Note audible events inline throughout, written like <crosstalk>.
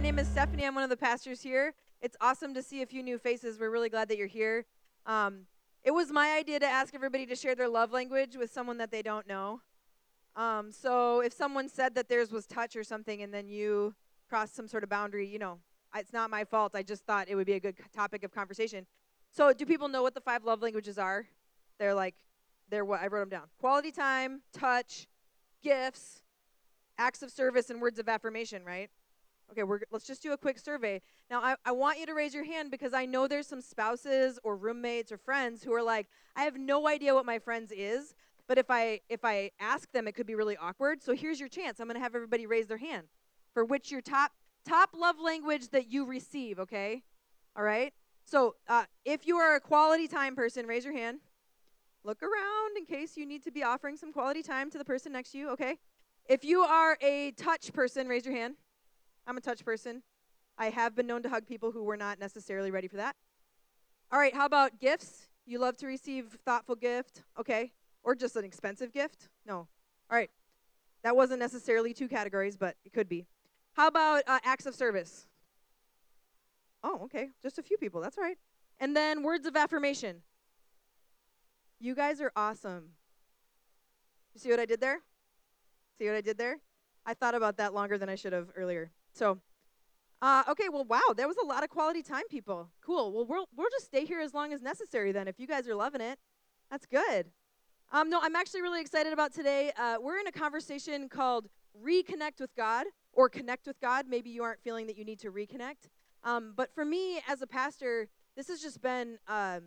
My name is Stephanie. I'm one of the pastors here. It's awesome to see a few new faces. We're really glad that you're here. Um, it was my idea to ask everybody to share their love language with someone that they don't know. Um, so if someone said that theirs was touch or something and then you crossed some sort of boundary, you know, it's not my fault. I just thought it would be a good topic of conversation. So do people know what the five love languages are? They're like, they're what I wrote them down quality time, touch, gifts, acts of service, and words of affirmation, right? Okay, we're, let's just do a quick survey. Now, I, I want you to raise your hand because I know there's some spouses or roommates or friends who are like, I have no idea what my friends is, but if I if I ask them, it could be really awkward. So here's your chance. I'm going to have everybody raise their hand for which your top top love language that you receive. Okay, all right. So uh, if you are a quality time person, raise your hand. Look around in case you need to be offering some quality time to the person next to you. Okay. If you are a touch person, raise your hand. I'm a touch person. I have been known to hug people who were not necessarily ready for that. All right, how about gifts? You love to receive thoughtful gift, okay? Or just an expensive gift? No. All right. That wasn't necessarily two categories, but it could be. How about uh, acts of service? Oh, okay. Just a few people. That's all right. And then words of affirmation. You guys are awesome. You see what I did there? See what I did there? I thought about that longer than I should have earlier. So, uh, okay, well, wow, that was a lot of quality time, people. Cool. Well, we'll we'll just stay here as long as necessary then. If you guys are loving it, that's good. Um, no, I'm actually really excited about today. Uh, we're in a conversation called Reconnect with God or Connect with God. Maybe you aren't feeling that you need to reconnect. Um, but for me as a pastor, this has just been um,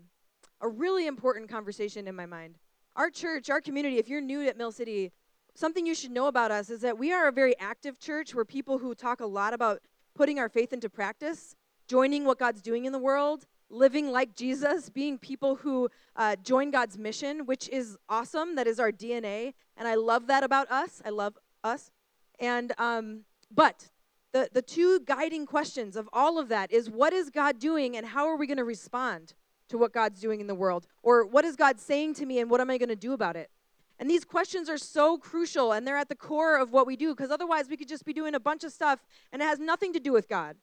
a really important conversation in my mind. Our church, our community, if you're new at Mill City, something you should know about us is that we are a very active church. We're people who talk a lot about putting our faith into practice, joining what God's doing in the world, living like Jesus, being people who uh, join God's mission, which is awesome. That is our DNA, and I love that about us. I love us. And um, but the the two guiding questions of all of that is what is God doing, and how are we going to respond to what God's doing in the world, or what is God saying to me, and what am I going to do about it? And these questions are so crucial and they're at the core of what we do because otherwise we could just be doing a bunch of stuff and it has nothing to do with God.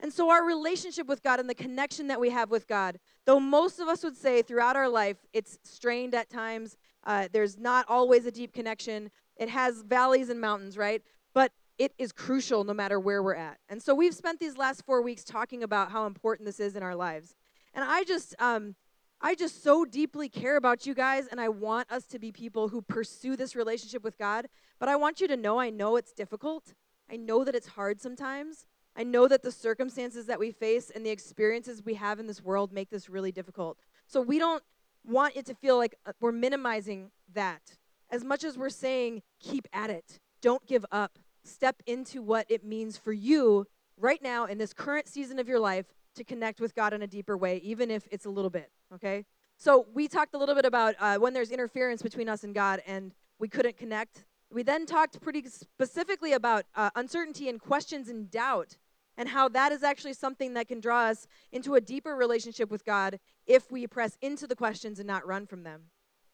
And so, our relationship with God and the connection that we have with God, though most of us would say throughout our life it's strained at times, uh, there's not always a deep connection, it has valleys and mountains, right? But it is crucial no matter where we're at. And so, we've spent these last four weeks talking about how important this is in our lives. And I just, um, I just so deeply care about you guys, and I want us to be people who pursue this relationship with God. But I want you to know I know it's difficult. I know that it's hard sometimes. I know that the circumstances that we face and the experiences we have in this world make this really difficult. So we don't want it to feel like uh, we're minimizing that. As much as we're saying, keep at it, don't give up, step into what it means for you right now in this current season of your life to connect with God in a deeper way, even if it's a little bit, okay? So we talked a little bit about uh, when there's interference between us and God and we couldn't connect. We then talked pretty specifically about uh, uncertainty and questions and doubt and how that is actually something that can draw us into a deeper relationship with God if we press into the questions and not run from them.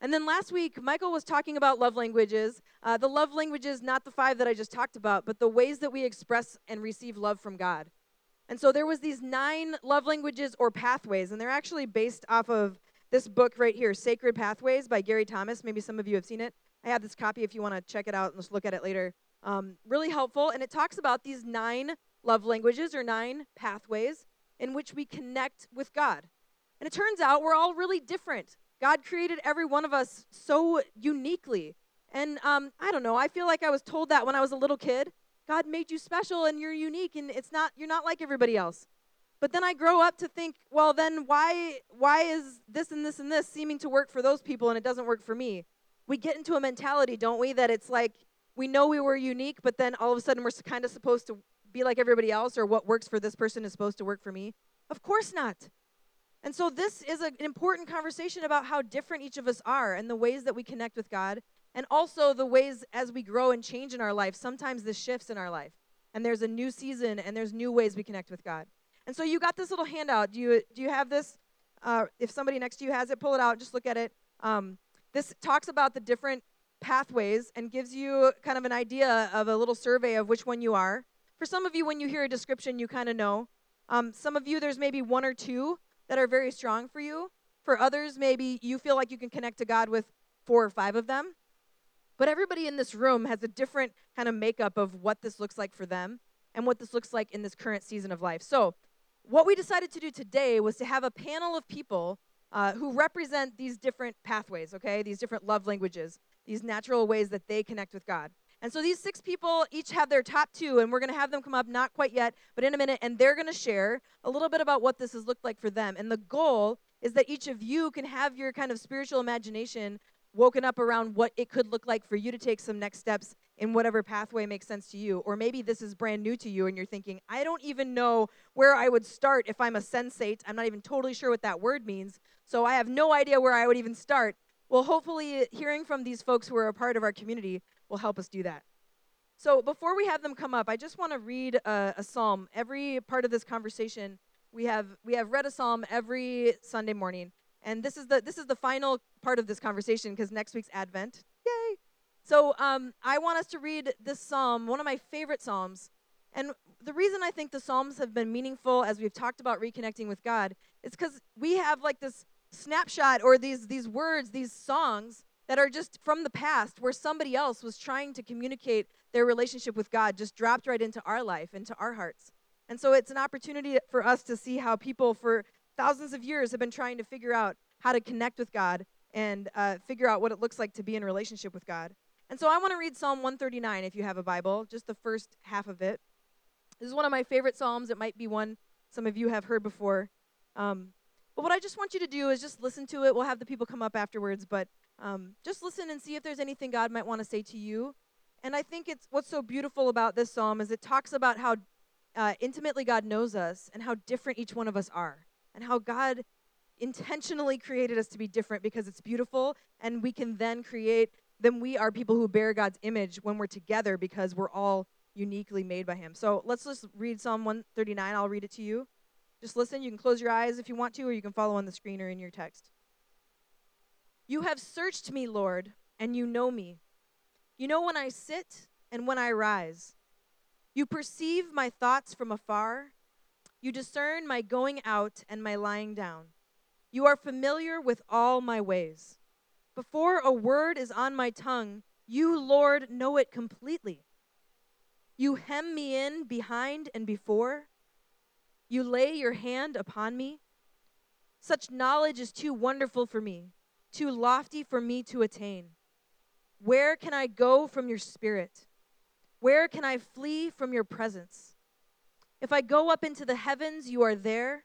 And then last week, Michael was talking about love languages. Uh, the love languages, not the five that I just talked about, but the ways that we express and receive love from God. And so there was these nine love languages or pathways, and they're actually based off of this book right here, Sacred Pathways by Gary Thomas. Maybe some of you have seen it. I have this copy if you want to check it out and just look at it later. Um, really helpful, and it talks about these nine love languages or nine pathways in which we connect with God. And it turns out we're all really different. God created every one of us so uniquely. And um, I don't know, I feel like I was told that when I was a little kid. God made you special and you're unique and it's not you're not like everybody else. But then I grow up to think, well then why why is this and this and this seeming to work for those people and it doesn't work for me? We get into a mentality, don't we, that it's like we know we were unique, but then all of a sudden we're kind of supposed to be like everybody else or what works for this person is supposed to work for me? Of course not. And so this is an important conversation about how different each of us are and the ways that we connect with God and also the ways as we grow and change in our life, sometimes this shifts in our life. And there's a new season and there's new ways we connect with God. And so you got this little handout. Do you do you have this? Uh, if somebody next to you has it, pull it out. Just look at it. Um, this talks about the different pathways and gives you kind of an idea of a little survey of which one you are. For some of you, when you hear a description, you kind of know. Um, some of you, there's maybe one or two that are very strong for you. For others, maybe you feel like you can connect to God with four or five of them. But everybody in this room has a different kind of makeup of what this looks like for them and what this looks like in this current season of life. So, what we decided to do today was to have a panel of people uh, who represent these different pathways, okay? These different love languages, these natural ways that they connect with God. And so these six people each have their top two, and we're going to have them come up, not quite yet, but in a minute, and they're going to share a little bit about what this has looked like for them. And the goal is that each of you can have your kind of spiritual imagination woken up around what it could look like for you to take some next steps in whatever pathway makes sense to you. Or maybe this is brand new to you and you're thinking, I don't even know where I would start if I'm a sensate. I'm not even totally sure what that word means. So I have no idea where I would even start. Well, hopefully, hearing from these folks who are a part of our community will help us do that. So before we have them come up, I just want to read a, a psalm. Every part of this conversation, we have we have read a psalm every Sunday morning. And this is the this is the final part of this conversation because next week's Advent. Yay! So um, I want us to read this psalm, one of my favorite psalms. And the reason I think the psalms have been meaningful as we've talked about reconnecting with God is because we have like this snapshot or these these words, these songs that are just from the past where somebody else was trying to communicate their relationship with God just dropped right into our life, into our hearts. And so it's an opportunity for us to see how people for thousands of years have been trying to figure out how to connect with God and uh, figure out what it looks like to be in relationship with God. And so I want to read Psalm 139 if you have a Bible, just the first half of it. This is one of my favorite Psalms. It might be one some of you have heard before. Um, but what I just want you to do is just listen to it. We'll have the people come up afterwards, but um, just listen and see if there's anything God might want to say to you. And I think it's what's so beautiful about this psalm is it talks about how uh, intimately God knows us and how different each one of us are and how God intentionally created us to be different because it's beautiful and we can then create then we are people who bear God's image when we're together because we're all uniquely made by him. So let's just read Psalm 139. I'll read it to you. Just listen. You can close your eyes if you want to or you can follow on the screen or in your text. You have searched me, Lord, and you know me. You know when I sit and when I rise. You perceive my thoughts from afar. You discern my going out and my lying down. You are familiar with all my ways. Before a word is on my tongue, you, Lord, know it completely. You hem me in behind and before. You lay your hand upon me. Such knowledge is too wonderful for me, too lofty for me to attain. Where can I go from your spirit? Where can I flee from your presence? If I go up into the heavens, you are there.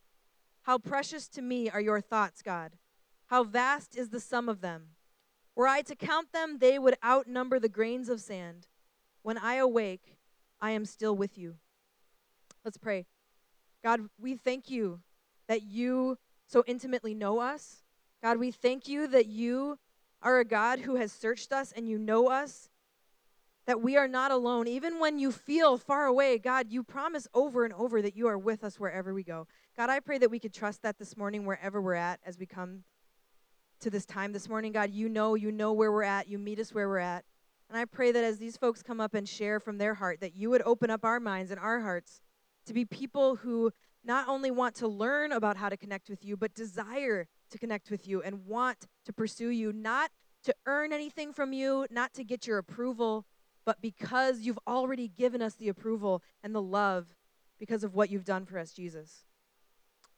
How precious to me are your thoughts, God. How vast is the sum of them. Were I to count them, they would outnumber the grains of sand. When I awake, I am still with you. Let's pray. God, we thank you that you so intimately know us. God, we thank you that you are a God who has searched us and you know us that we are not alone. Even when you feel far away, God, you promise over and over that you are with us wherever we go. God, I pray that we could trust that this morning wherever we're at as we come to this time this morning. God, you know, you know where we're at. You meet us where we're at. And I pray that as these folks come up and share from their heart, that you would open up our minds and our hearts to be people who not only want to learn about how to connect with you, but desire to connect with you and want to pursue you, not to earn anything from you, not to get your approval, but because you've already given us the approval and the love, because of what you've done for us, Jesus.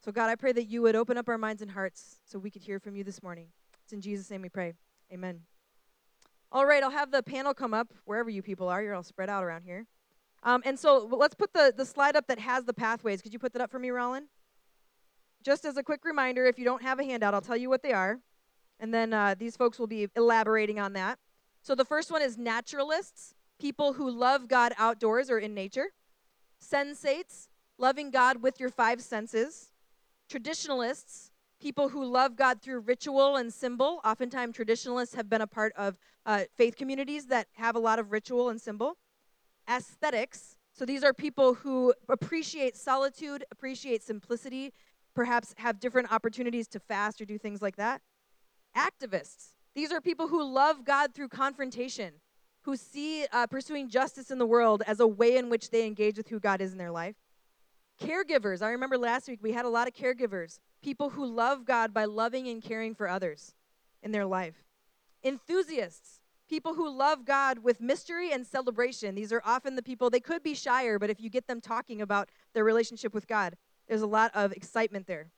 So, God, I pray that you would open up our minds and hearts so we could hear from you this morning. It's in Jesus' name we pray. Amen. All right, I'll have the panel come up wherever you people are. You're all spread out around here. Um, and so let's put the, the slide up that has the pathways. Could you put that up for me, Roland? Just as a quick reminder, if you don't have a handout, I'll tell you what they are. And then uh, these folks will be elaborating on that. So the first one is naturalists, people who love God outdoors or in nature. Sensates, loving God with your five senses. Traditionalists, people who love God through ritual and symbol. Oftentimes, traditionalists have been a part of uh, faith communities that have a lot of ritual and symbol. Ascetics, so these are people who appreciate solitude, appreciate simplicity, perhaps have different opportunities to fast or do things like that. Activists, these are people who love God through confrontation, who see uh, pursuing justice in the world as a way in which they engage with who God is in their life. Caregivers, I remember last week we had a lot of caregivers, people who love God by loving and caring for others in their life. Enthusiasts, people who love God with mystery and celebration. These are often the people, they could be shyer, but if you get them talking about their relationship with God, there's a lot of excitement there.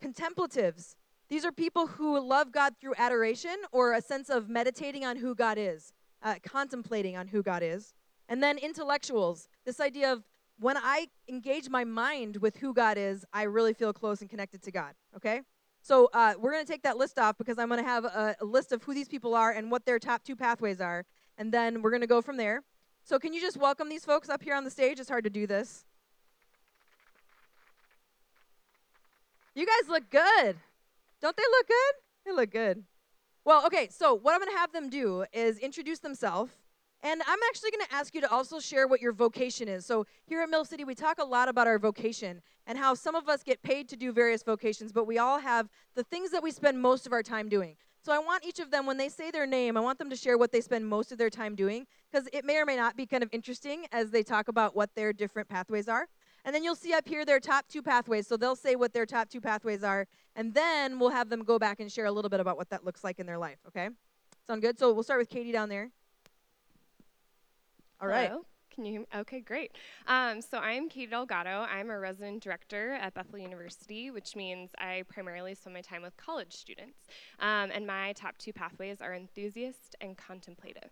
Contemplatives, these are people who love God through adoration or a sense of meditating on who God is, uh, contemplating on who God is. And then intellectuals, this idea of when I engage my mind with who God is, I really feel close and connected to God, okay? So uh, we're going to take that list off because I'm going to have a, a list of who these people are and what their top two pathways are. And then we're going to go from there. So can you just welcome these folks up here on the stage? It's hard to do this. You guys look good. Don't they look good? They look good. Well, okay, so what I'm going to have them do is introduce themselves. And I'm actually going to ask you to also share what your vocation is. So, here at Mill City, we talk a lot about our vocation and how some of us get paid to do various vocations, but we all have the things that we spend most of our time doing. So, I want each of them, when they say their name, I want them to share what they spend most of their time doing because it may or may not be kind of interesting as they talk about what their different pathways are. And then you'll see up here their top two pathways. So they'll say what their top two pathways are, and then we'll have them go back and share a little bit about what that looks like in their life, okay? Sound good? So we'll start with Katie down there. All right. Hello. Can you hear me? Okay, great. Um, so I'm Katie Delgado. I'm a resident director at Bethel University, which means I primarily spend my time with college students. Um, and my top two pathways are enthusiast and contemplative.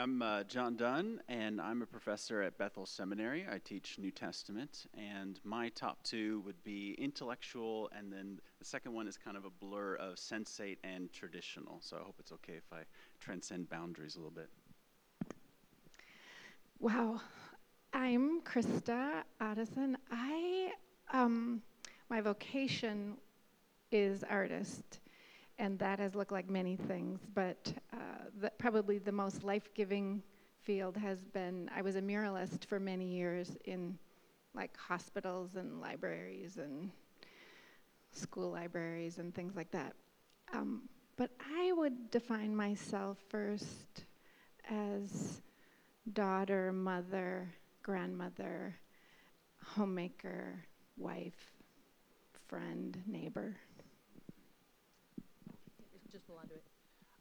I'm uh, John Dunn, and I'm a professor at Bethel Seminary. I teach New Testament, and my top two would be intellectual, and then the second one is kind of a blur of sensate and traditional. So I hope it's okay if I transcend boundaries a little bit. Wow, I'm Krista Addison. I um, my vocation is artist and that has looked like many things, but uh, the, probably the most life-giving field has been, I was a muralist for many years in like hospitals and libraries and school libraries and things like that. Um, but I would define myself first as daughter, mother, grandmother, homemaker, wife, friend, neighbor just it.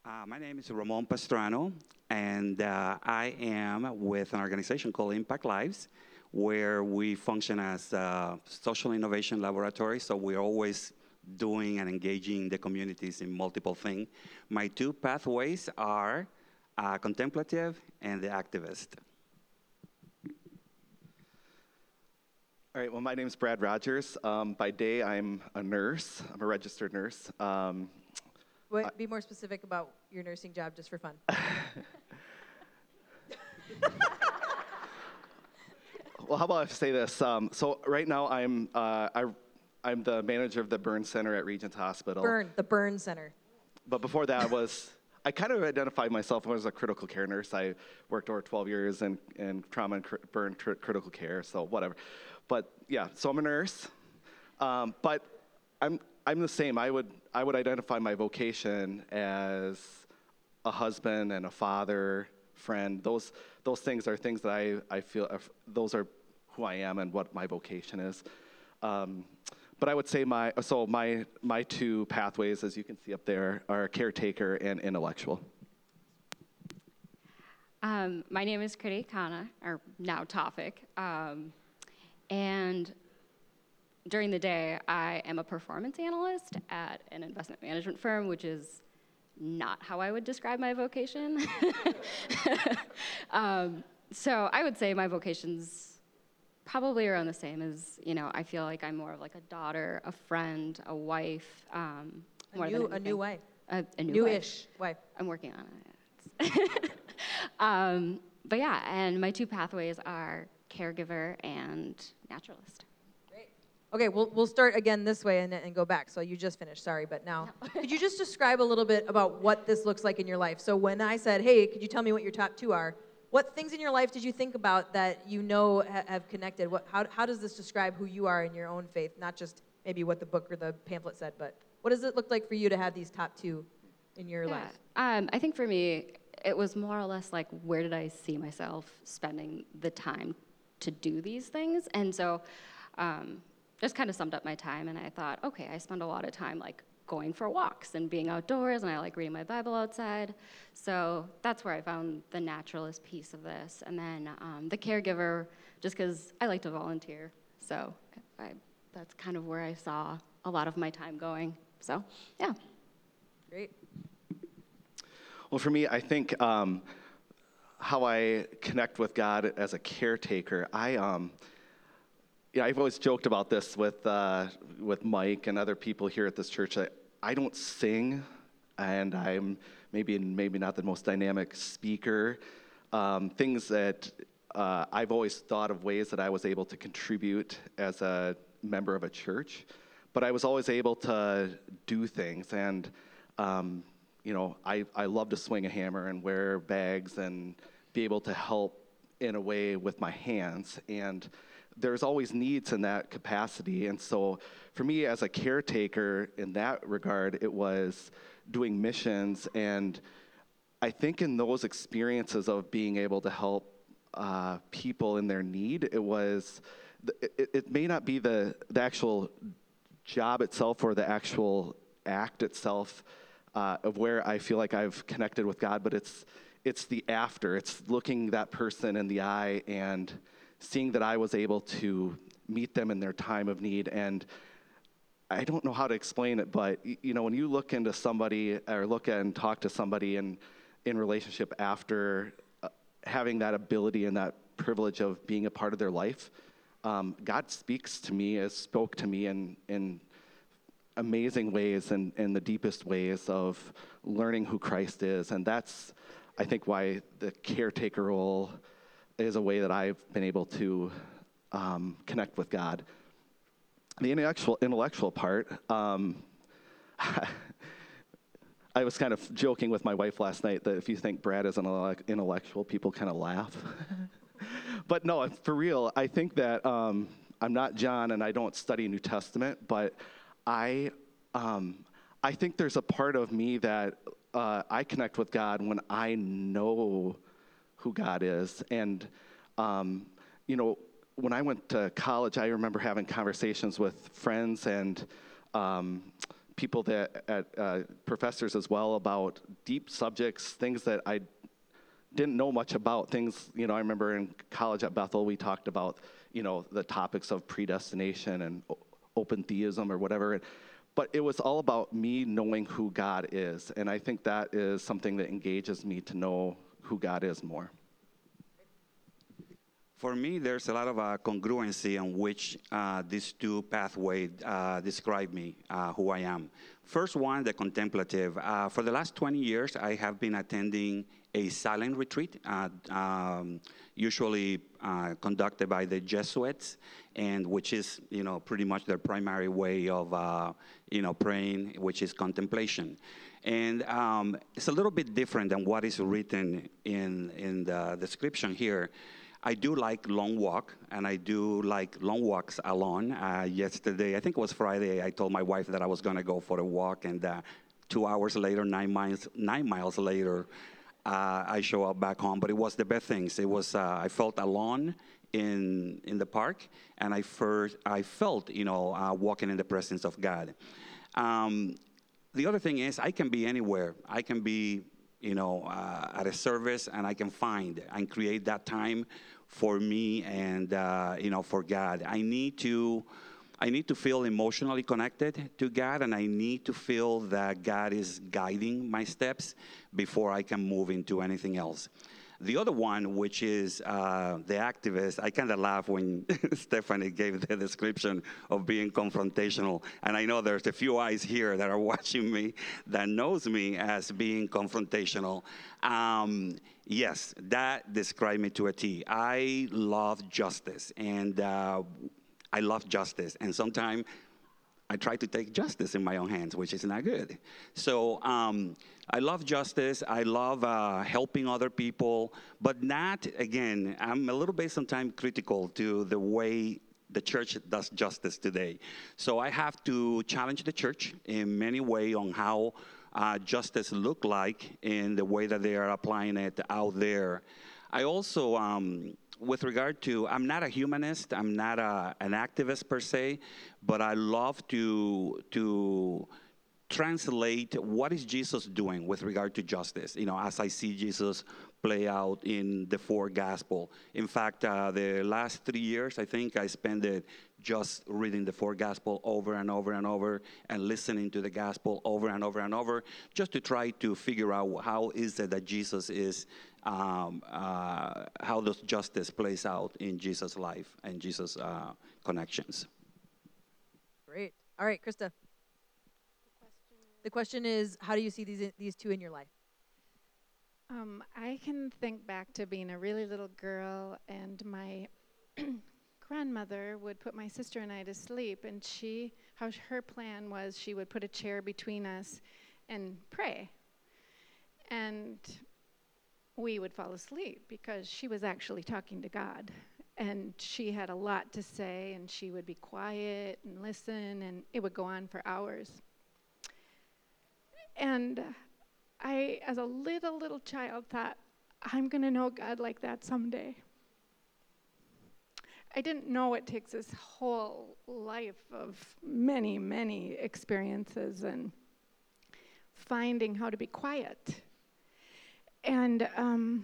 Uh, my name is Ramon Pastrano, and uh, I am with an organization called Impact Lives, where we function as a social innovation laboratory. So we're always doing and engaging the communities in multiple things. My two pathways are uh, contemplative and the activist. All right, well, my name is Brad Rogers. Um, by day, I'm a nurse. I'm a registered nurse. Um, Wait, be more specific about your nursing job just for fun. <laughs> well, how about I say this? Um, so right now I'm uh, I, I'm the manager of the burn center at Regions Hospital. Burn, the burn center. But before that I was I kind of identified myself as a critical care nurse. I worked over 12 years in, in trauma and cr- burn tr- critical care, so whatever. But yeah, so I'm a nurse. Um, but I'm I'm the same. I would I would identify my vocation as a husband and a father, friend. Those those things are things that I I feel are, those are who I am and what my vocation is. Um, but I would say my so my my two pathways, as you can see up there, are caretaker and intellectual. Um, my name is Kriti Khanna, or now Tofik. Um, and during the day, I am a performance analyst at an investment management firm, which is not how I would describe my vocation. <laughs> um, so I would say my vocation's probably around the same as, you know, I feel like I'm more of like a daughter, a friend, a wife. Um, A new, a new way. A, a new wife. Newish wife. I'm working on it. <laughs> um, but yeah, and my two pathways are caregiver and naturalist. Okay, we'll, we'll start again this way and, and go back. So you just finished, sorry, but now. <laughs> could you just describe a little bit about what this looks like in your life? So when I said, hey, could you tell me what your top two are? What things in your life did you think about that you know ha- have connected? What, how, how does this describe who you are in your own faith? Not just maybe what the book or the pamphlet said, but what does it look like for you to have these top two in your Yeah. life? Um, I think for me, it was more or less like where did I see myself spending the time to do these things? And so um, just kind of summed up my time, and I thought, okay, I spend a lot of time like going for walks and being outdoors, and I like reading my Bible outside. So that's where I found the naturalist piece of this. And then um, the caregiver, just because I like to volunteer. So I, that's kind of where I saw a lot of my time going. So, yeah. Great. Well, for me, I think um, how I connect with God as a caretaker, I, um, yeah, I've always joked about this with uh, with Mike and other people here at this church. I, I don't sing, and I'm maybe maybe not the most dynamic speaker. Um, things that uh, I've always thought of ways that I was able to contribute as a member of a church, but I was always able to do things and. Um, you know, I, I love to swing a hammer and wear bags and be able to help in a way with my hands. And there's always needs in that capacity. And so for me as a caretaker in that regard, it was doing missions. And I think in those experiences of being able to help uh, people in their need, it was, it, it may not be the, the actual job itself or the actual act itself uh, of where I feel like I've connected with God, but it's it's the after. It's looking that person in the eye and seeing that I was able to meet them in their time of need. And I don't know how to explain it, but you know, when you look into somebody or look and talk to somebody in in relationship after uh, having that ability and that privilege of being a part of their life, um, God speaks to me, as spoke to me in in amazing ways and in the deepest ways of learning who Christ is. And that's, I think, why the caretaker role is a way that I've been able to um, connect with God. The intellectual, intellectual part, um, <laughs> I was kind of joking with my wife last night that if you think Brad is an intellectual, people kind of laugh. <laughs> but no, for real, I think that um, I'm not John and I don't study New Testament, but I, um, I think there's a part of me that uh, I connect with God when I know who God is. And, um, you know, when I went to college, I remember having conversations with friends and um, people that, at, uh, professors as well, about deep subjects, things that I didn't know much about things you know i remember in college at bethel we talked about you know the topics of predestination and open theism or whatever but it was all about me knowing who god is and i think that is something that engages me to know who god is more For me, there's a lot of uh, congruency in which uh, these two pathways uh, describe me, uh, who I am. First one, the contemplative. Uh, for the last 20 years, I have been attending a silent retreat, uh, um, usually conducted by the Jesuits, and which is, you know, pretty much their primary way of, you know, praying, which is contemplation. And um, it's a little bit different than what is written in, in the description here. I do like long walk, and I do like long walks alone. Uh, yesterday, I think it was Friday, I told my wife that I was going to go for a walk, and uh, two hours later, nine miles, nine miles later, uh, I show up back home. But it was the best things. It was uh, I felt alone in in the park, and I first I felt you know uh, walking in the presence of God. Um, the other thing is I can be anywhere. I can be you know, uh, at a service, and I can find and create that time for me and uh, you know for God. I need to. I need to feel emotionally connected to God, and I need to feel that God is guiding my steps before I can move into anything else. The other one, which is uh, the activist, I kind of laugh when <laughs> Stephanie gave the description of being confrontational. And I know there's a few eyes here that are <laughs> watching me that knows me as being confrontational. Um, yes, that described me to a T. I love justice, and uh, I love justice. And sometimes I try to take justice in my own hands, which is not good. So um, I love justice. I love uh, helping other people, but not, again, I'm a little bit sometimes critical to the way the church does justice today. So I have to challenge the church in many ways on how uh, justice look like in the way that they are applying it out there. I also um, with regard to, I'm not a humanist, I'm not a, an activist per se, but I love to, to translate what is Jesus doing with regard to justice, you know, as I see Jesus play out in the four gospel. In fact, uh, the last three years, I think I spent it just reading the four gospel over and over and over and listening to the gospel over and over and over just to try to figure out how is it that jesus is um, uh, how does justice plays out in Jesus' life and Jesus' uh, connections. Great. All right, Krista. The question is, how do you see these these two in your life? Um, I can think back to being a really little girl, and my <clears throat> grandmother would put my sister and I to sleep, and she, how her plan was, she would put a chair between us and pray. And we would fall asleep because she was actually talking to God. And she had a lot to say, and she would be quiet and listen, and it would go on for hours. And I, as a little, little child, thought, I'm going to know God like that someday. I didn't know it takes this whole life of many, many experiences and finding how to be quiet and um,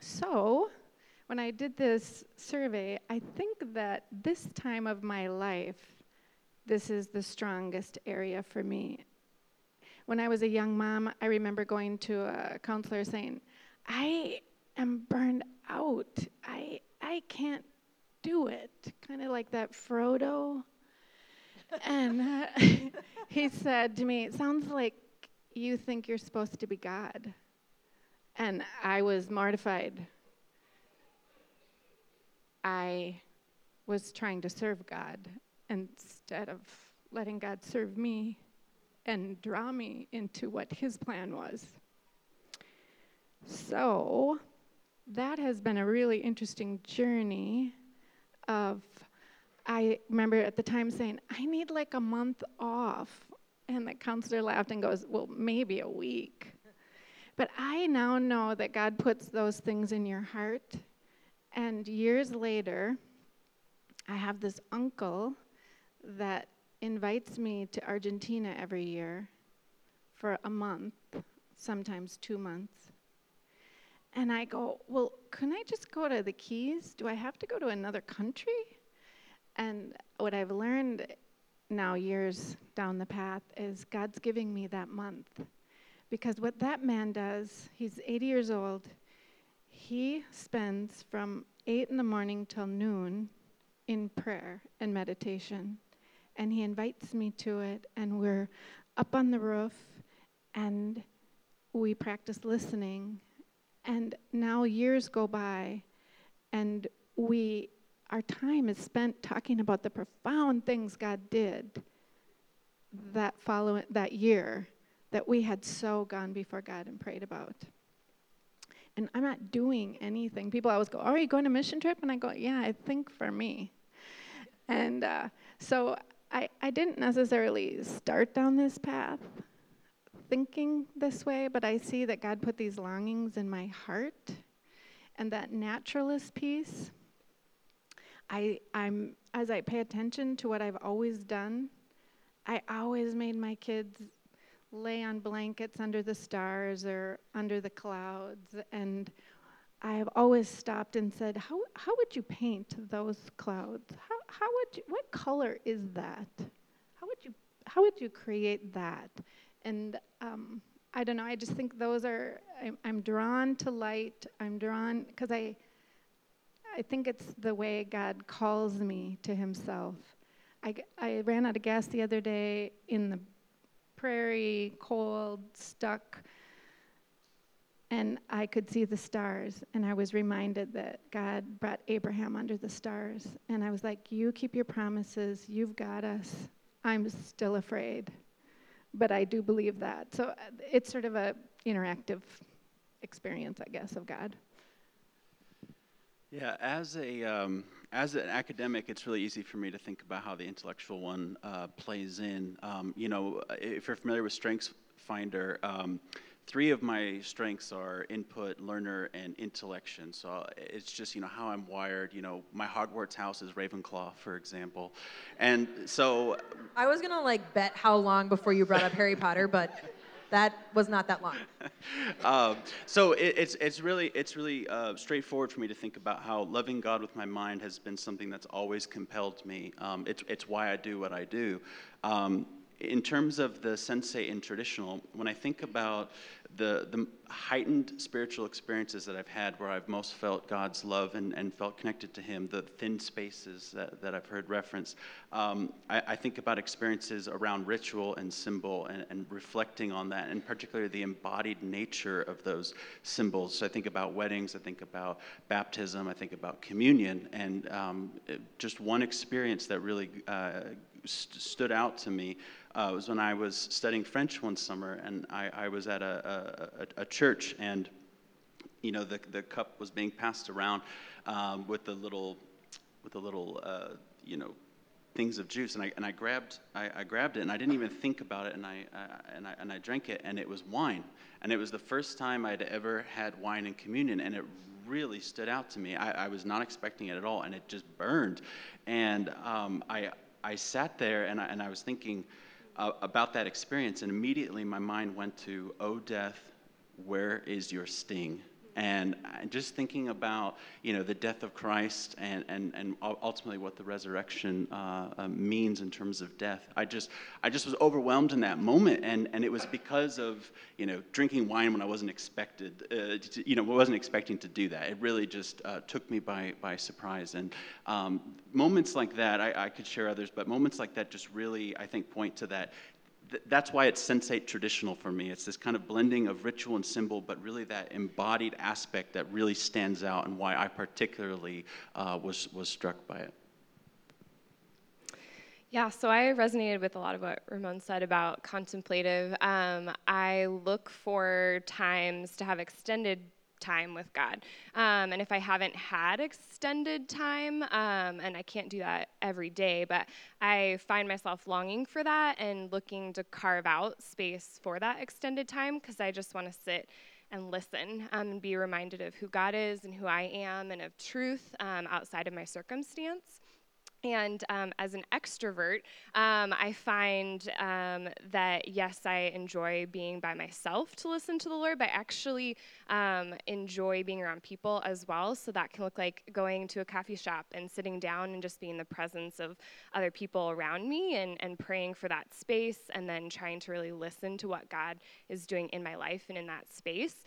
so, when I did this survey, I think that this time of my life, this is the strongest area for me. When I was a young mom, I remember going to a counselor saying, I am burned out. I, I can't do it. Kind of like that Frodo. and uh, <laughs> he said to me, It sounds like you think you're supposed to be God. And I was mortified. I was trying to serve God instead of letting God serve me and draw me into what His plan was. So, that has been a really interesting journey of I remember at the time saying, I need like a month off. And the counselor laughed and goes, Well, maybe a week. But I now know that God puts those things in your heart. And years later, I have this uncle that invites me to Argentina every year for a month, sometimes two months. And I go, Well, can I just go to the Keys? Do I have to go to another country? And what I've learned now, years down the path, is God's giving me that month. Because what that man does, he's 80 years old, he spends from 8 in the morning till noon in prayer and meditation. And he invites me to it, and we're up on the roof, and we practice listening. And now years go by, and we our time is spent talking about the profound things God did that following that year that we had so gone before God and prayed about. And I'm not doing anything. People always go, oh, Are you going to mission trip? And I go, Yeah, I think for me. And uh, so I, I didn't necessarily start down this path thinking this way, but I see that God put these longings in my heart and that naturalist piece I, I'm, as I pay attention to what I've always done, I always made my kids lay on blankets under the stars or under the clouds. And I have always stopped and said, How, how would you paint those clouds? How, how would you, what color is that? How would you, how would you create that? And um, I don't know, I just think those are, I'm, I'm drawn to light. I'm drawn, because I, I think it's the way God calls me to Himself. I, I ran out of gas the other day in the prairie, cold, stuck, and I could see the stars. And I was reminded that God brought Abraham under the stars. And I was like, You keep your promises, you've got us. I'm still afraid. But I do believe that. So uh, it's sort of a interactive experience, I guess, of God. Yeah, as a um, as an academic, it's really easy for me to think about how the intellectual one uh, plays in. Um, you know, if you're familiar with Strengths Finder, um, three of my strengths are input, learner, and intellection. So it's just you know how I'm wired. You know, my Hogwarts house is Ravenclaw, for example, and so I was gonna like bet how long before you brought up Harry Potter, but that was not that long. <laughs> um, so it, it's it's really it's really uh, straightforward for me to think about how loving God with my mind has been something that's always compelled me. Um, it's it's why I do what I do. Um, in terms of the sensate and traditional, when I think about the, the heightened spiritual experiences that I've had where I've most felt God's love and, and felt connected to Him, the thin spaces that, that I've heard reference, um, I, I, think about experiences around ritual and symbol and, and, reflecting on that, and particularly the embodied nature of those symbols. So I think about weddings, I think about baptism, I think about communion, and um, just one experience that really uh, st- stood out to me uh, was when I was studying French one summer, and I, I was at a, a, a, church, and you know the the cup was being passed around um, with the little with the little uh, you know things of juice, and I and I grabbed I, I, grabbed it, and I didn't even think about it, and I, uh, and I and I drank it, and it was wine, and it was the first time I'd ever had wine in communion, and it really stood out to me. I, I was not expecting it at all, and it just burned, and um, I I sat there and I, and I was thinking uh, about that experience, and immediately my mind went to, Oh, death, where is your sting? And just thinking about, you know, the death of Christ and, and, and ultimately what the resurrection uh, uh, means in terms of death, I just, I just was overwhelmed in that moment. And, and it was because of, you know, drinking wine when I wasn't expected, uh, to, you know, wasn't expecting to do that. It really just uh, took me by, by surprise. And um, moments like that, I, I could share others, but moments like that just really, I think, point to that that's why it's sensate traditional for me. It's this kind of blending of ritual and symbol, but really that embodied aspect that really stands out, and why I particularly uh, was was struck by it. Yeah, so I resonated with a lot of what Ramon said about contemplative. Um, I look for times to have extended time with God. Um, and if I haven't had extended time, um, and I can't do that every day, but I find myself longing for that and looking to carve out space for that extended time because I just want to sit and listen um, and be reminded of who God is and who I am and of truth um, outside of my circumstance. And um, as an extrovert, um, I find um, that yes, I enjoy being by myself to listen to the Lord, but I actually um, enjoy being around people as well. So that can look like going to a coffee shop and sitting down and just being in the presence of other people around me and, and praying for that space and then trying to really listen to what God is doing in my life and in that space.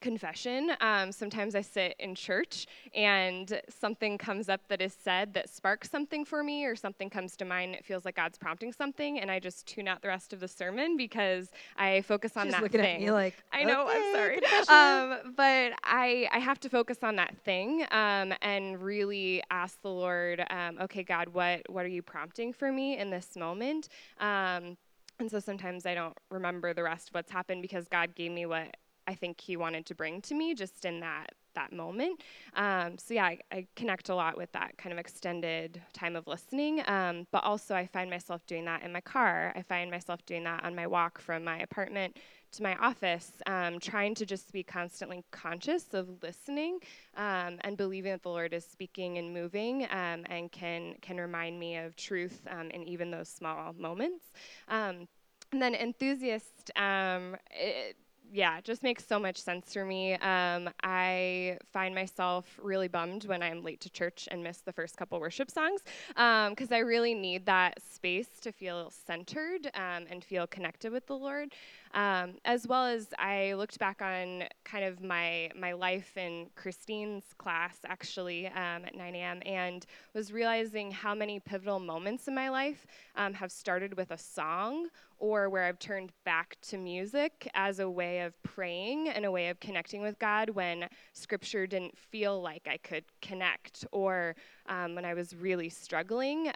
Confession. Um, sometimes I sit in church and something comes up that is said that sparks something for me, or something comes to mind. It feels like God's prompting something, and I just tune out the rest of the sermon because I focus on She's that looking thing. at me like, I know, okay, I'm sorry, um, but I I have to focus on that thing um, and really ask the Lord, um, okay, God, what what are you prompting for me in this moment? Um, and so sometimes I don't remember the rest of what's happened because God gave me what I think he wanted to bring to me just in that that moment. Um, so yeah, I, I, connect a lot with that kind of extended time of listening. Um, but also, I find myself doing that in my car. I find myself doing that on my walk from my apartment to my office, um, trying to just be constantly conscious of listening um, and believing that the Lord is speaking and moving um, and can can remind me of truth um, in even those small moments. And then enthusiast, it, yeah, just makes so much sense for me. Um, I find myself really bummed when I'm late to church and miss the first couple worship songs because um, I really need that space to feel centered um, and feel connected with the Lord. Um, as well as I looked back on kind of my my life in Christine's class actually um, at 9 a.m. and was realizing how many pivotal moments in my life um, have started with a song or where I've turned back to music as a way of praying and a way of connecting with God when scripture didn't feel like I could connect or um, when I was really struggling.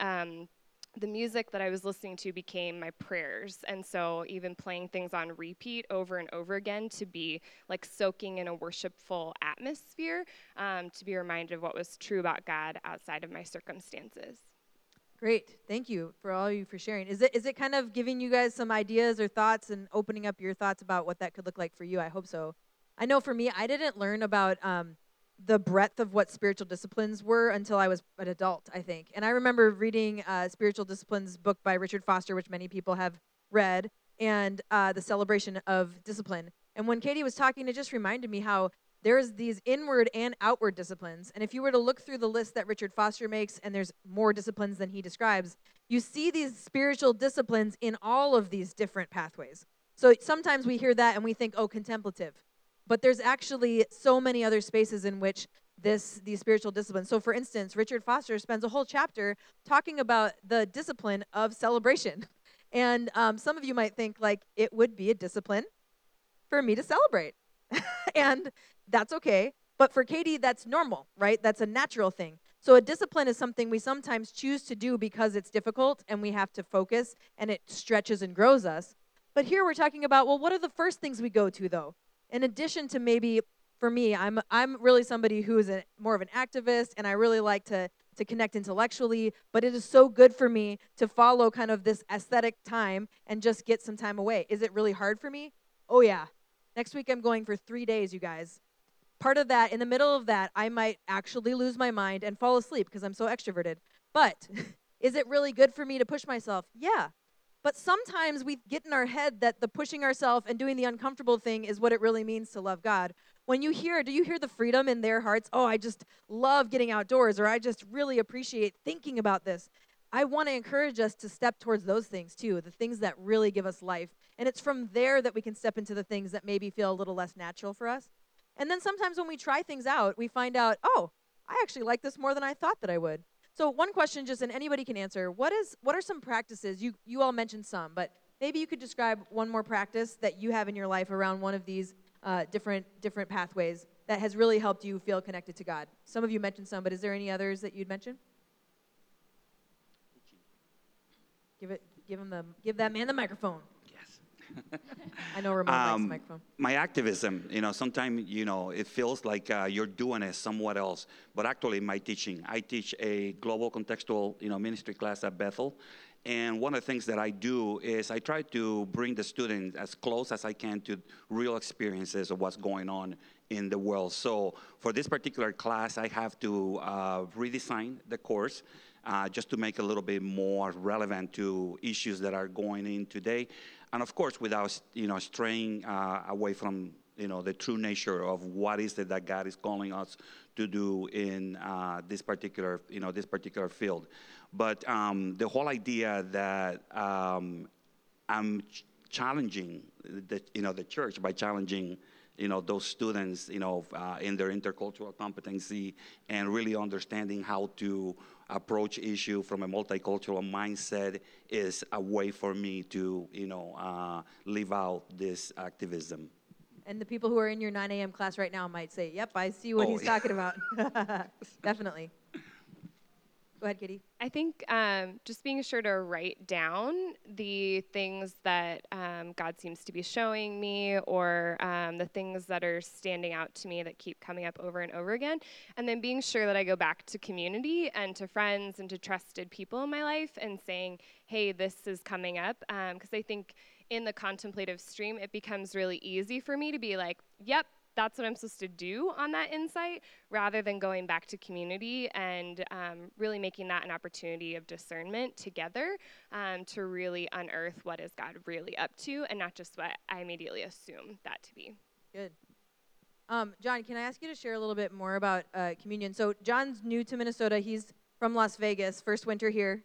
The music that I was listening to became my prayers. And so, even playing things on repeat over and over again to be like soaking in a worshipful atmosphere, um, to be reminded of what was true about God outside of my circumstances. Great. Thank you for all you for sharing. Is it is it kind of giving you guys some ideas or thoughts and opening up your thoughts about what that could look like for you? I hope so. I know for me, I didn't learn about um, the breadth of what spiritual disciplines were until I was an adult, I think. And I remember reading uh, Spiritual Disciplines book by Richard Foster, which many people have read, and uh, the celebration of discipline. And when Katie was talking, it just reminded me how there's these inward and outward disciplines. And if you were to look through the list that Richard Foster makes, and there's more disciplines than he describes, you see these spiritual disciplines in all of these different pathways. So sometimes we hear that and we think, oh, contemplative. But there's actually so many other spaces in which this these spiritual disciplines. So for instance, Richard Foster spends a whole chapter talking about the discipline of celebration. <laughs> And um, some of you might think like it would be a discipline for me to celebrate. <laughs> and that's okay. But for Katie, that's normal, right? That's a natural thing. So a discipline is something we sometimes choose to do because it's difficult and we have to focus and it stretches and grows us. But here we're talking about, well, what are the first things we go to though? In addition to maybe for me, I'm I'm really somebody who is a, more of an activist and I really like to to connect intellectually, but it is so good for me to follow kind of this ascetic time and just get some time away. Is it really hard for me? Oh yeah. Next week I'm going for 3 days, you guys part of that, in the middle of that, I might actually lose my mind and fall asleep because I'm so extroverted. But <laughs> is it really good for me to push myself? Yeah. But sometimes we get in our head that the pushing ourselves and doing the uncomfortable thing is what it really means to love God. When you hear, do you hear the freedom in their hearts? Oh, I just love getting outdoors, or I just really appreciate thinking about this. I want to encourage us to step towards those things too, the things that really give us life. And it's from there that we can step into the things that maybe feel a little less natural for us. And then sometimes when we try things out, we find out, oh, I actually like this more than I thought that I would. So one question just and anybody can answer, what is what are some practices? You you all mentioned some, but maybe you could describe one more practice that you have in your life around one of these uh, different different pathways that has really helped you feel connected to God. Some of you mentioned some, but is there any others that you'd mention? Give it give him the give that man the microphone. <laughs> I know Ramon um, likes microphone. My activism, you know, sometimes, you know, it feels like uh, you're doing it somewhat else. But actually, my teaching, I teach a global contextual, you know, ministry class at Bethel. And one of the things that I do is I try to bring the students as close as I can to real experiences of what's going on in the world. So for this particular class, I have to uh, redesign the course. Uh, just to make it a little bit more relevant to issues that are going in today and of course, without you know straying uh, away from you know the true nature of what is it that God is calling us to do in uh, this particular you know this particular field. But um, the whole idea that um, I'm ch- challenging the you know the church by challenging you know those students you know uh, in their intercultural competency and really understanding how to approach issue from a multicultural mindset is a way for me to, you know, uh, live out this activism. And the people who are in your 9 a.m. class right now might say, "Yep, I see what oh, he's yeah. talking about." <laughs> <laughs> Definitely. Go ahead, Kitty. I think um, just being sure to write down the things that um, God seems to be showing me or um, the things that are standing out to me that keep coming up over and over again. And then being sure that I go back to community and to friends and to trusted people in my life and saying, hey, this is coming up. Because um, I think in the contemplative stream, it becomes really easy for me to be like, yep, that's what I'm supposed to do on that insight rather than going back to community and um, really making that an opportunity of discernment together um, to really unearth what is God really up to and not just what I immediately assume that to be. Good. Um, John, can I ask you to share a little bit more about uh, communion? So, John's new to Minnesota. He's from Las Vegas, first winter here.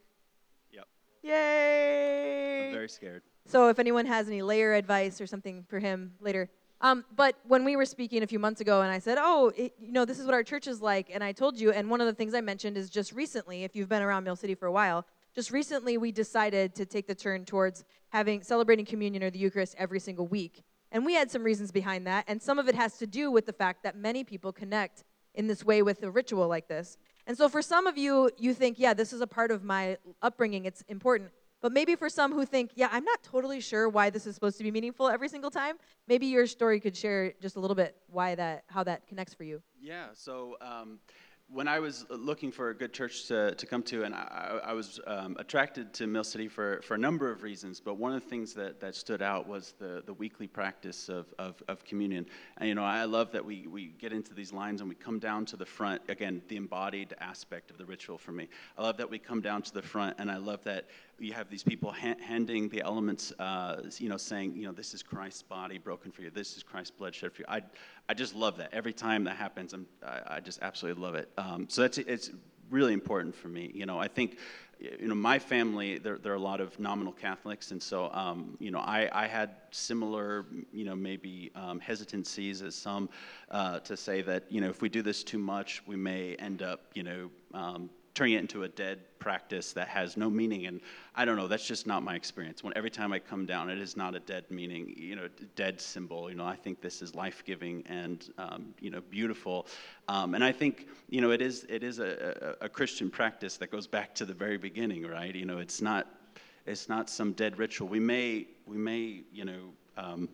Yep. Yay! I'm very scared. So, if anyone has any layer advice or something for him later. Um, but when we were speaking a few months ago, and I said, "Oh, it, you know, this is what our church is like," and I told you, and one of the things I mentioned is just recently, if you've been around Mill City for a while, just recently we decided to take the turn towards having celebrating communion or the Eucharist every single week. And we had some reasons behind that, and some of it has to do with the fact that many people connect in this way with a ritual like this. And so for some of you, you think, yeah, this is a part of my upbringing, it's important. But maybe for some who think, yeah, I'm not totally sure why this is supposed to be meaningful every single time, maybe your story could share just a little bit why that, how that connects for you. Yeah, so um, when I was looking for a good church to, to come to, and I, I was um, attracted to Mill City for, for a number of reasons, but one of the things that, that stood out was the, the weekly practice of, of, of communion. And, you know, I love that we, we get into these lines and we come down to the front, again, the embodied aspect of the ritual for me. I love that we come down to the front, and I love that you have these people ha- handing the elements, uh, you know, saying, you know, this is Christ's body broken for you, this is Christ's blood shed for you. I, I just love that. Every time that happens, I'm, I, I just absolutely love it. Um, so that's it's really important for me. You know, I think, you know, my family there, there are a lot of nominal Catholics, and so um, you know, I, I had similar, you know, maybe um, hesitancies as some uh, to say that you know if we do this too much, we may end up, you know. Um, turning it into a dead practice that has no meaning. And i don't know that's just not my experience. When every time i come down it is not a dead meaning you know dead symbol. You know i think this is life-giving and um, you know beautiful. Um, and i think you know it is it is a, a, a christian practice that goes back to the very beginning right? You know it's not it's not some dead ritual. We may we may you know um,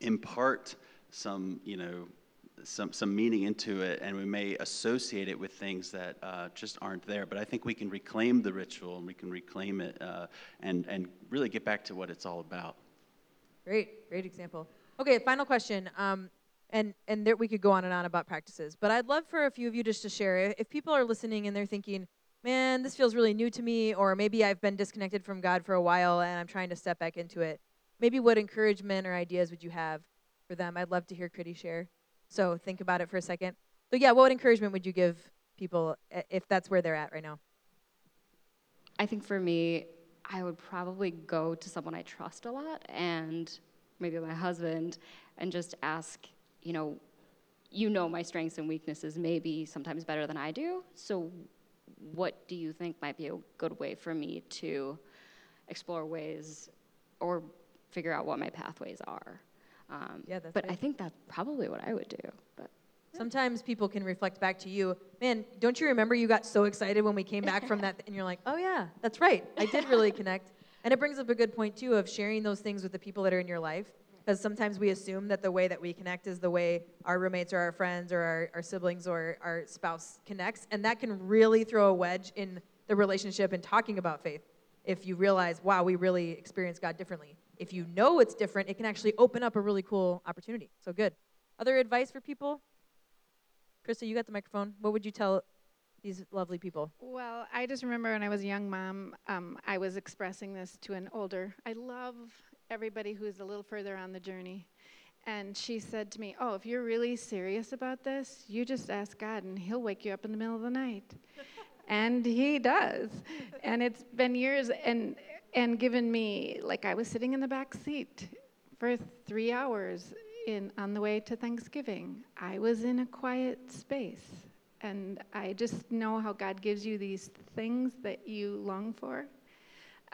impart some you know some, some meaning into it, and we may associate it with things that uh, just aren't there. But I think we can reclaim the ritual and we can reclaim it uh, and, and really get back to what it's all about. Great, great example. Okay, final question. Um, and and there, we could go on and on about practices, but I'd love for a few of you just to share. If people are listening and they're thinking, man, this feels really new to me, or maybe I've been disconnected from God for a while and I'm trying to step back into it, maybe what encouragement or ideas would you have for them? I'd love to hear Critty share. So think about it for a second. So, yeah, what encouragement would you give people if that's where they're at right now? I think for me, I would probably go to someone I trust a lot and maybe my husband and just ask, you know, you know my strengths and weaknesses maybe sometimes better than I do. So, what do you think might be a good way for me to explore ways or figure out what my pathways are? Um, yeah, that's but. I think that's probably what I would do. But sometimes people can reflect back to you, man. Don't you remember you got so excited when we came back from that, <laughs> and you're like, oh yeah, that's right, I did really connect. And it brings up a good point too of sharing those things with the people that are in your life, because sometimes we assume that the way that we connect is the way our roommates or our friends or our, our siblings or our spouse connects, and that can really throw a wedge in the relationship and talking about faith. If you realize, wow, we really experience God differently if you know it's different, it can actually open up a really cool opportunity. So good. Other advice for people? Krista, you got the microphone. What would you tell these lovely people? Well, I just remember when I was a young mom, um, I was expressing this to an older. I love everybody who's a little further on the journey. And she said to me, Oh, if you're really serious about this, you just ask God and He'll wake you up in the middle of the night. <laughs> and He does. And it's been years. And and given me like I was sitting in the back seat for three hours in on the way to Thanksgiving. I was in a quiet space, and I just know how God gives you these things that you long for.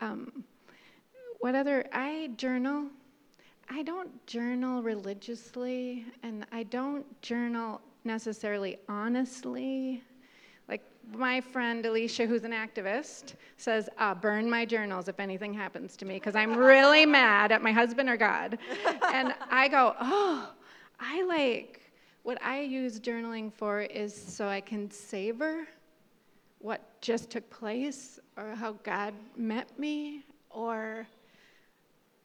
Um, what other? I journal. I don't journal religiously, and I don't journal necessarily honestly my friend Alicia, who's an activist, says, uh, burn my journals if anything happens to me because I'm really <laughs> mad at my husband or God. <laughs> and I go, oh, I like, what I use journaling for is so I can savor what just took place or how God met me or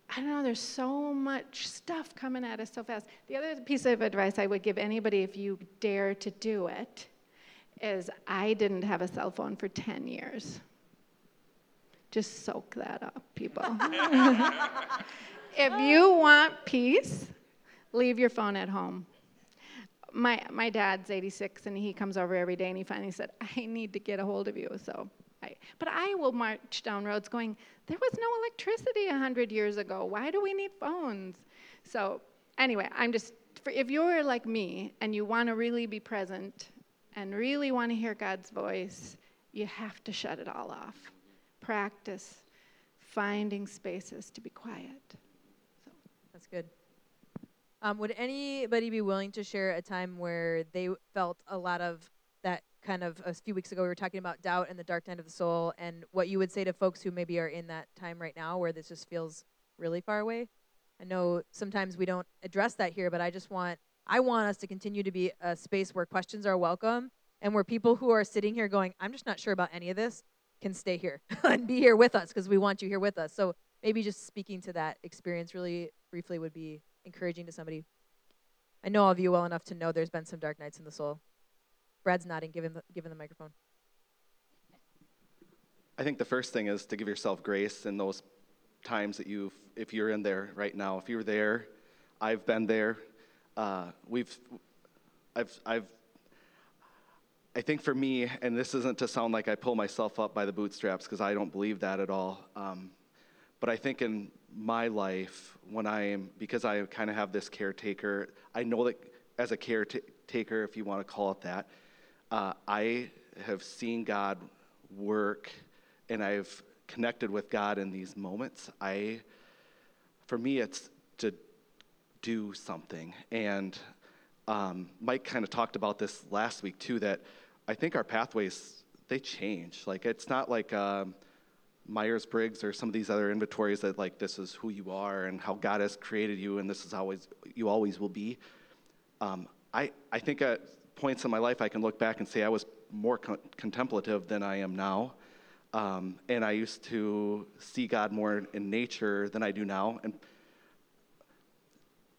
I don't know, there's so much stuff coming at us so fast. The other piece of advice I would give anybody if you dare to do it is I didn't have a cell phone for 10 years. Just soak that up, people. <laughs> if you want peace, leave your phone at home. My, my dad's 86 and he comes over every day and he finally said, I need to get a hold of you. So I, but I will march down roads going, there was no electricity 100 years ago. Why do we need phones? So, anyway, I'm just, for, if you're like me and you want to really be present and really want to hear God's voice, you have to shut it all off. Practice finding spaces to be quiet. So. That's good. Um, would anybody be willing to share a time where they felt a lot of that kind of a few weeks ago we were talking about doubt and the dark night of the soul and what you would say to folks who maybe are in that time right now where this just feels really far away i know sometimes we don't address that here but i just want i want us to continue to be a space where questions are welcome and where people who are sitting here going i'm just not sure about any of this can stay here <laughs> and be here with us because we want you here with us so maybe just speaking to that experience really briefly would be encouraging to somebody i know all of you well enough to know there's been some dark nights in the soul Brad's nodding. Give him the, give him the microphone. I think the first thing is to give yourself grace in those times that you've, if you're in there right now, if you're there, I've been there. Uh, we've, I've, I've, I think for me, and this isn't to sound like I pull myself up by the bootstraps because I don't believe that at all. Um, but I think in my life, when I am, because I kind of have this caretaker, I know that as a caretaker, if you want to call it that, uh, I have seen God work and I've connected with God in these moments. I, for me, it's to do something. And um, Mike kind of talked about this last week too. That I think our pathways they change. Like it's not like um, Myers Briggs or some of these other inventories that like this is who you are and how God has created you and this is always you always will be. Um, I I think at points in my life I can look back and say I was more con- contemplative than I am now. Um, and I used to see God more in nature than I do now. And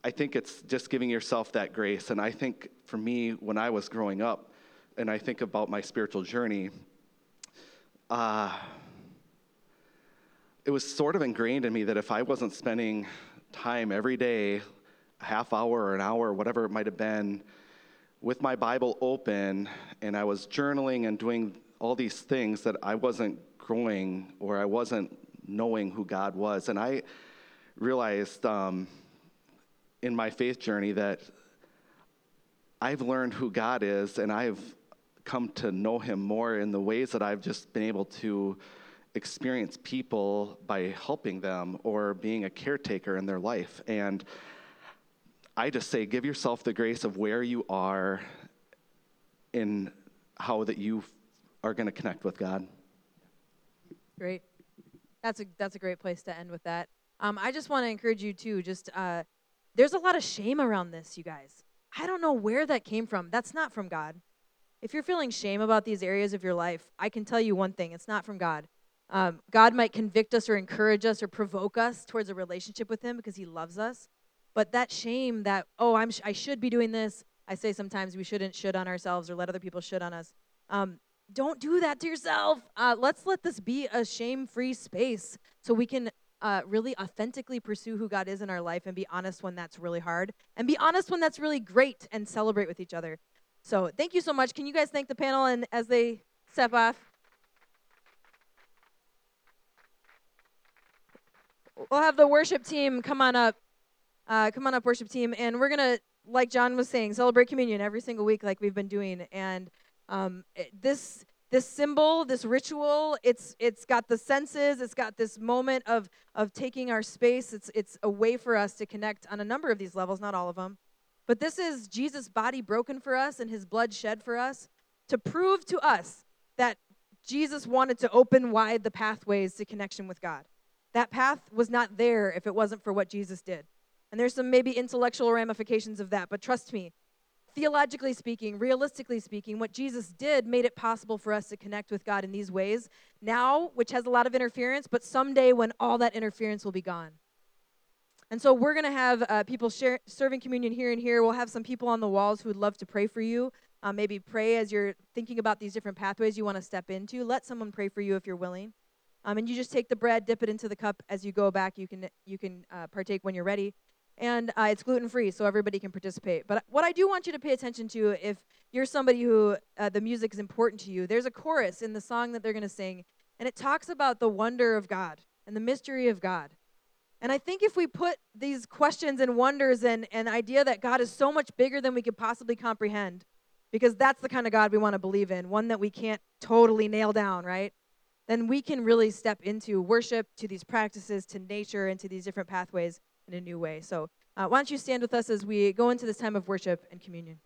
I think it's just giving yourself that grace. And I think for me, when I was growing up, and I think about my spiritual journey, uh, it was sort of ingrained in me that if I wasn't spending time every day, a half hour or an hour, whatever it might have been, with my Bible open and I was journaling and doing all these things that I wasn't growing or I wasn't knowing who God was. And I realized um, in my faith journey that I've learned who God is and I've come to know Him more in the ways that I've just been able to experience people by helping them or being a caretaker in their life. And I just say, give yourself the grace of where you are in how that you are going to connect with God. Great. That's a that's a great place to end with that. Um, I just want to encourage you too. Just uh, there's a lot of shame around this, you guys. I don't know where that came from. That's not from God. If you're feeling shame about these areas of your life, I can tell you one thing: it's not from God. Um, God might convict us or encourage us or provoke us towards a relationship with Him because He loves us. But that shame that, oh, I'm sh- I should be doing this, I say sometimes we shouldn't should on ourselves or let other people should on us. Um, don't do that to yourself. Uh, let's let this be a shame free space so we can uh, really authentically pursue who God is in our life and be honest when that's really hard and be honest when that's really great and celebrate with each other. So thank you so much. Can you guys thank the panel and as they step off? We'll have the worship team come on up. Uh, come on up, worship team, and we're gonna, like John was saying, celebrate communion every single week, like we've been doing. And um, this this symbol, this ritual, it's it's got the senses, it's got this moment of of taking our space. It's it's a way for us to connect on a number of these levels, not all of them. But this is Jesus' body broken for us and his blood shed for us to prove to us that Jesus wanted to open wide the pathways to connection with God. That path was not there if it wasn't for what Jesus did. And there's some maybe intellectual ramifications of that, but trust me, theologically speaking, realistically speaking, what Jesus did made it possible for us to connect with God in these ways now, which has a lot of interference, but someday when all that interference will be gone. And so we're going to have uh, people share, serving communion here and here. We'll have some people on the walls who would love to pray for you. Uh, maybe pray as you're thinking about these different pathways you want to step into. Let someone pray for you if you're willing. Um, and you just take the bread, dip it into the cup as you go back. You can you can uh, partake when you're ready, and uh, it's gluten free, so everybody can participate. But what I do want you to pay attention to, if you're somebody who uh, the music is important to you, there's a chorus in the song that they're going to sing, and it talks about the wonder of God and the mystery of God. And I think if we put these questions and wonders and an idea that God is so much bigger than we could possibly comprehend, because that's the kind of God we want to believe in, one that we can't totally nail down, right? Then we can really step into worship, to these practices, to nature, and to these different pathways in a new way. So, uh, why don't you stand with us as we go into this time of worship and communion?